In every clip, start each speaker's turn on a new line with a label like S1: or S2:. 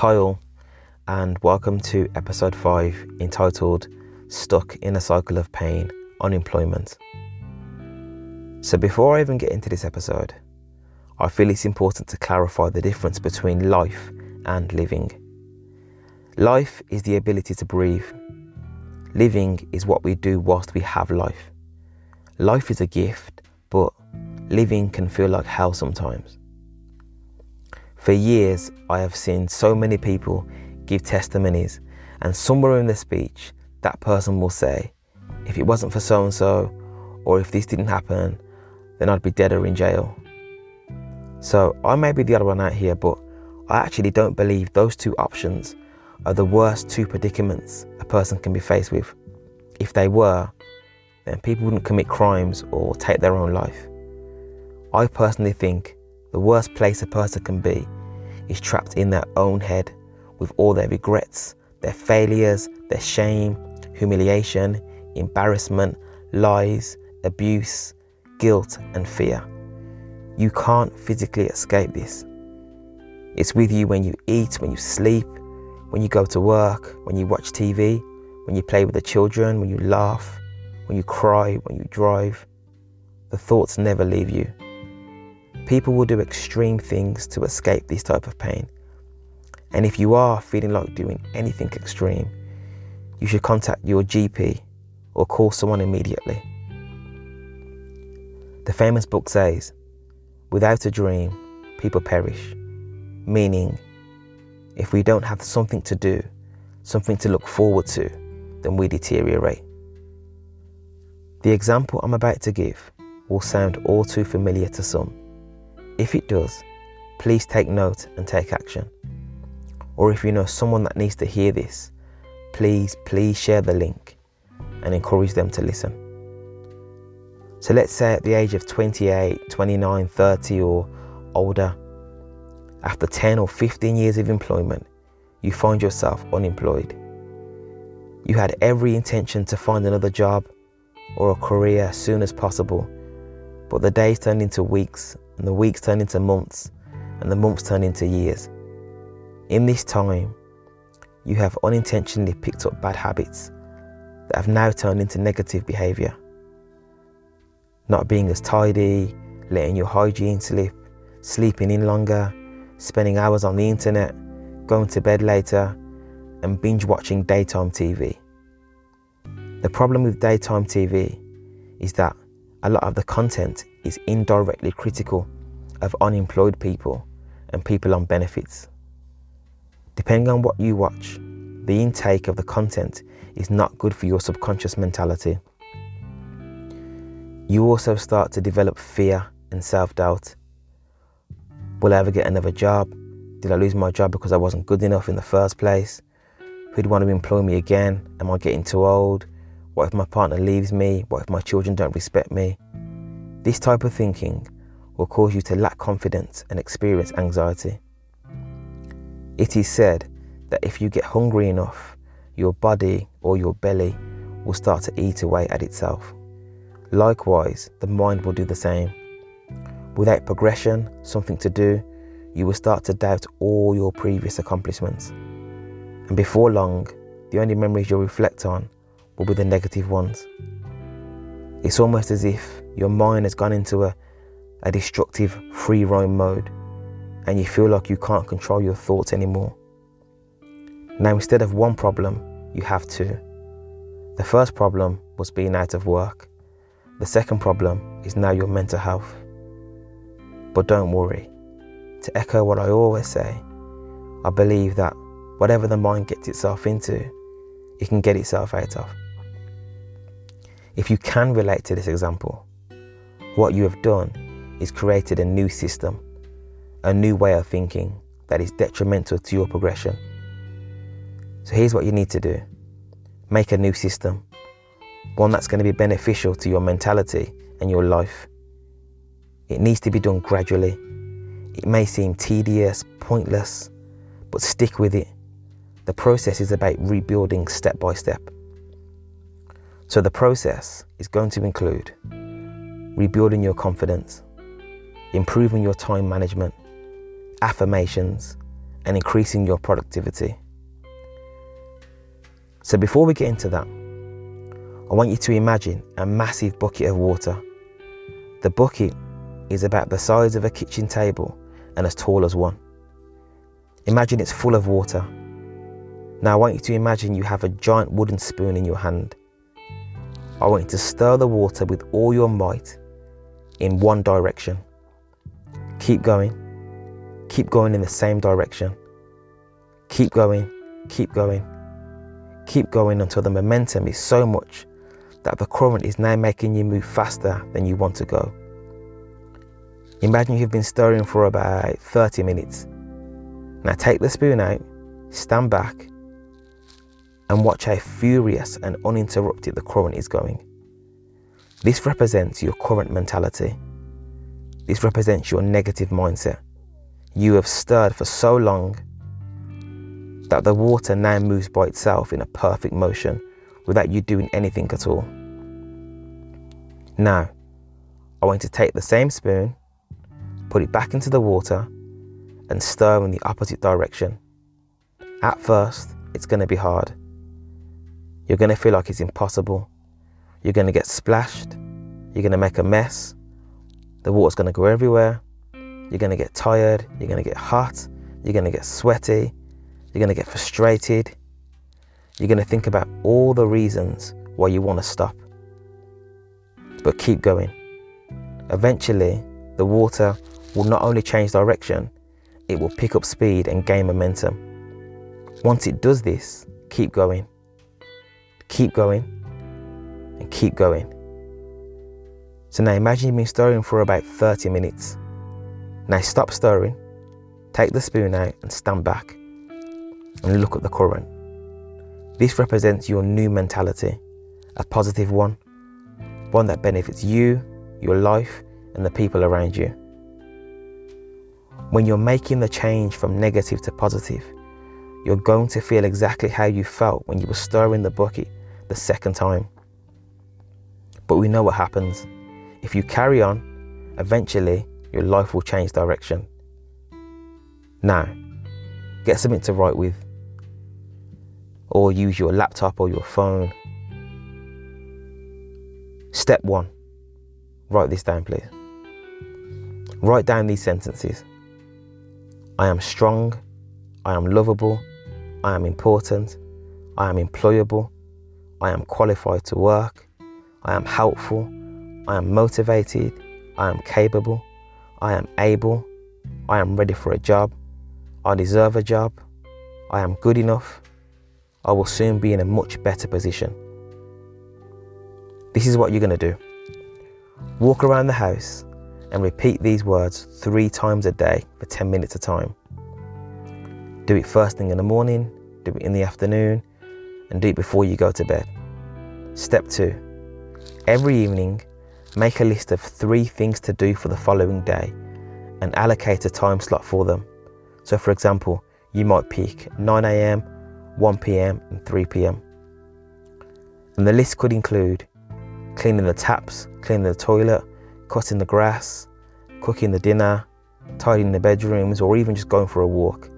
S1: Hi, all, and welcome to episode 5 entitled Stuck in a Cycle of Pain Unemployment. So, before I even get into this episode, I feel it's important to clarify the difference between life and living. Life is the ability to breathe, living is what we do whilst we have life. Life is a gift, but living can feel like hell sometimes. For years, I have seen so many people give testimonies, and somewhere in the speech, that person will say, If it wasn't for so and so, or if this didn't happen, then I'd be dead or in jail. So I may be the other one out here, but I actually don't believe those two options are the worst two predicaments a person can be faced with. If they were, then people wouldn't commit crimes or take their own life. I personally think the worst place a person can be is trapped in their own head with all their regrets, their failures, their shame, humiliation, embarrassment, lies, abuse, guilt, and fear. You can't physically escape this. It's with you when you eat, when you sleep, when you go to work, when you watch TV, when you play with the children, when you laugh, when you cry, when you drive. The thoughts never leave you. People will do extreme things to escape this type of pain. And if you are feeling like doing anything extreme, you should contact your GP or call someone immediately. The famous book says, Without a dream, people perish. Meaning, if we don't have something to do, something to look forward to, then we deteriorate. The example I'm about to give will sound all too familiar to some. If it does, please take note and take action. Or if you know someone that needs to hear this, please, please share the link and encourage them to listen. So let's say at the age of 28, 29, 30, or older, after 10 or 15 years of employment, you find yourself unemployed. You had every intention to find another job or a career as soon as possible, but the days turned into weeks and the weeks turn into months, and the months turn into years. In this time, you have unintentionally picked up bad habits that have now turned into negative behavior. Not being as tidy, letting your hygiene slip, sleeping in longer, spending hours on the internet, going to bed later, and binge watching daytime TV. The problem with daytime TV is that a lot of the content is indirectly critical of unemployed people and people on benefits. Depending on what you watch, the intake of the content is not good for your subconscious mentality. You also start to develop fear and self doubt. Will I ever get another job? Did I lose my job because I wasn't good enough in the first place? Who'd want to employ me again? Am I getting too old? What if my partner leaves me? What if my children don't respect me? This type of thinking will cause you to lack confidence and experience anxiety. It is said that if you get hungry enough, your body or your belly will start to eat away at itself. Likewise, the mind will do the same. Without progression, something to do, you will start to doubt all your previous accomplishments. And before long, the only memories you'll reflect on will be the negative ones. It's almost as if your mind has gone into a, a destructive free roam mode and you feel like you can't control your thoughts anymore. Now, instead of one problem, you have two. The first problem was being out of work. The second problem is now your mental health. But don't worry. To echo what I always say, I believe that whatever the mind gets itself into, it can get itself out of. If you can relate to this example, what you have done is created a new system, a new way of thinking that is detrimental to your progression. So here's what you need to do make a new system, one that's going to be beneficial to your mentality and your life. It needs to be done gradually. It may seem tedious, pointless, but stick with it. The process is about rebuilding step by step. So the process is going to include rebuilding your confidence, improving your time management, affirmations, and increasing your productivity. So, before we get into that, I want you to imagine a massive bucket of water. The bucket is about the size of a kitchen table and as tall as one. Imagine it's full of water. Now, I want you to imagine you have a giant wooden spoon in your hand. I want you to stir the water with all your might in one direction. Keep going. Keep going in the same direction. Keep going. Keep going. Keep going until the momentum is so much that the current is now making you move faster than you want to go. Imagine you've been stirring for about 30 minutes. Now take the spoon out, stand back, and watch how furious and uninterrupted the current is going. This represents your current mentality. This represents your negative mindset. You have stirred for so long that the water now moves by itself in a perfect motion without you doing anything at all. Now, I want to take the same spoon, put it back into the water, and stir in the opposite direction. At first, it's going to be hard. You're going to feel like it's impossible. You're going to get splashed. You're going to make a mess. The water's going to go everywhere. You're going to get tired. You're going to get hot. You're going to get sweaty. You're going to get frustrated. You're going to think about all the reasons why you want to stop. But keep going. Eventually, the water will not only change direction, it will pick up speed and gain momentum. Once it does this, keep going keep going, and keep going. So now imagine you've been stirring for about 30 minutes. Now stop stirring, take the spoon out and stand back and look at the current. This represents your new mentality, a positive one, one that benefits you, your life, and the people around you. When you're making the change from negative to positive, you're going to feel exactly how you felt when you were stirring the bucket the second time. But we know what happens. If you carry on, eventually your life will change direction. Now, get something to write with, or use your laptop or your phone. Step one write this down, please. Write down these sentences I am strong, I am lovable, I am important, I am employable, I am qualified to work. I am helpful. I am motivated. I am capable. I am able. I am ready for a job. I deserve a job. I am good enough. I will soon be in a much better position. This is what you're going to do walk around the house and repeat these words three times a day for 10 minutes a time. Do it first thing in the morning, do it in the afternoon, and do it before you go to bed. Step 2. Every evening, make a list of three things to do for the following day and allocate a time slot for them. So, for example, you might pick 9am, 1pm, and 3pm. And the list could include cleaning the taps, cleaning the toilet, cutting the grass, cooking the dinner, tidying the bedrooms, or even just going for a walk.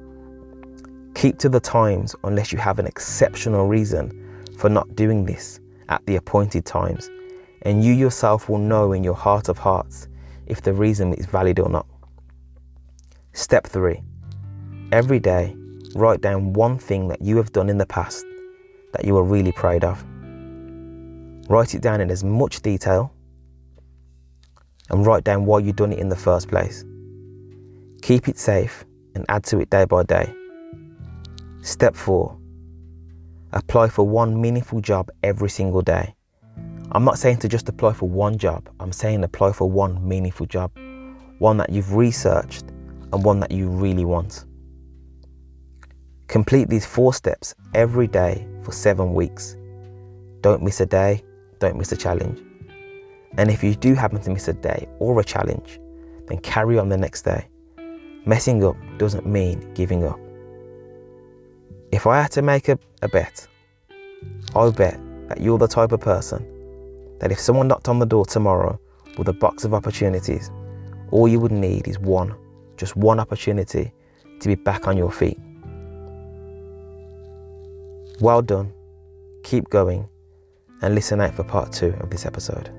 S1: Keep to the times unless you have an exceptional reason for not doing this at the appointed times, and you yourself will know in your heart of hearts if the reason is valid or not. Step three every day, write down one thing that you have done in the past that you are really proud of. Write it down in as much detail and write down why you've done it in the first place. Keep it safe and add to it day by day. Step 4. Apply for one meaningful job every single day. I'm not saying to just apply for one job, I'm saying apply for one meaningful job, one that you've researched and one that you really want. Complete these four steps every day for seven weeks. Don't miss a day, don't miss a challenge. And if you do happen to miss a day or a challenge, then carry on the next day. Messing up doesn't mean giving up. If I had to make a, a bet, I would bet that you're the type of person that if someone knocked on the door tomorrow with a box of opportunities, all you would need is one, just one opportunity to be back on your feet. Well done, keep going, and listen out for part two of this episode.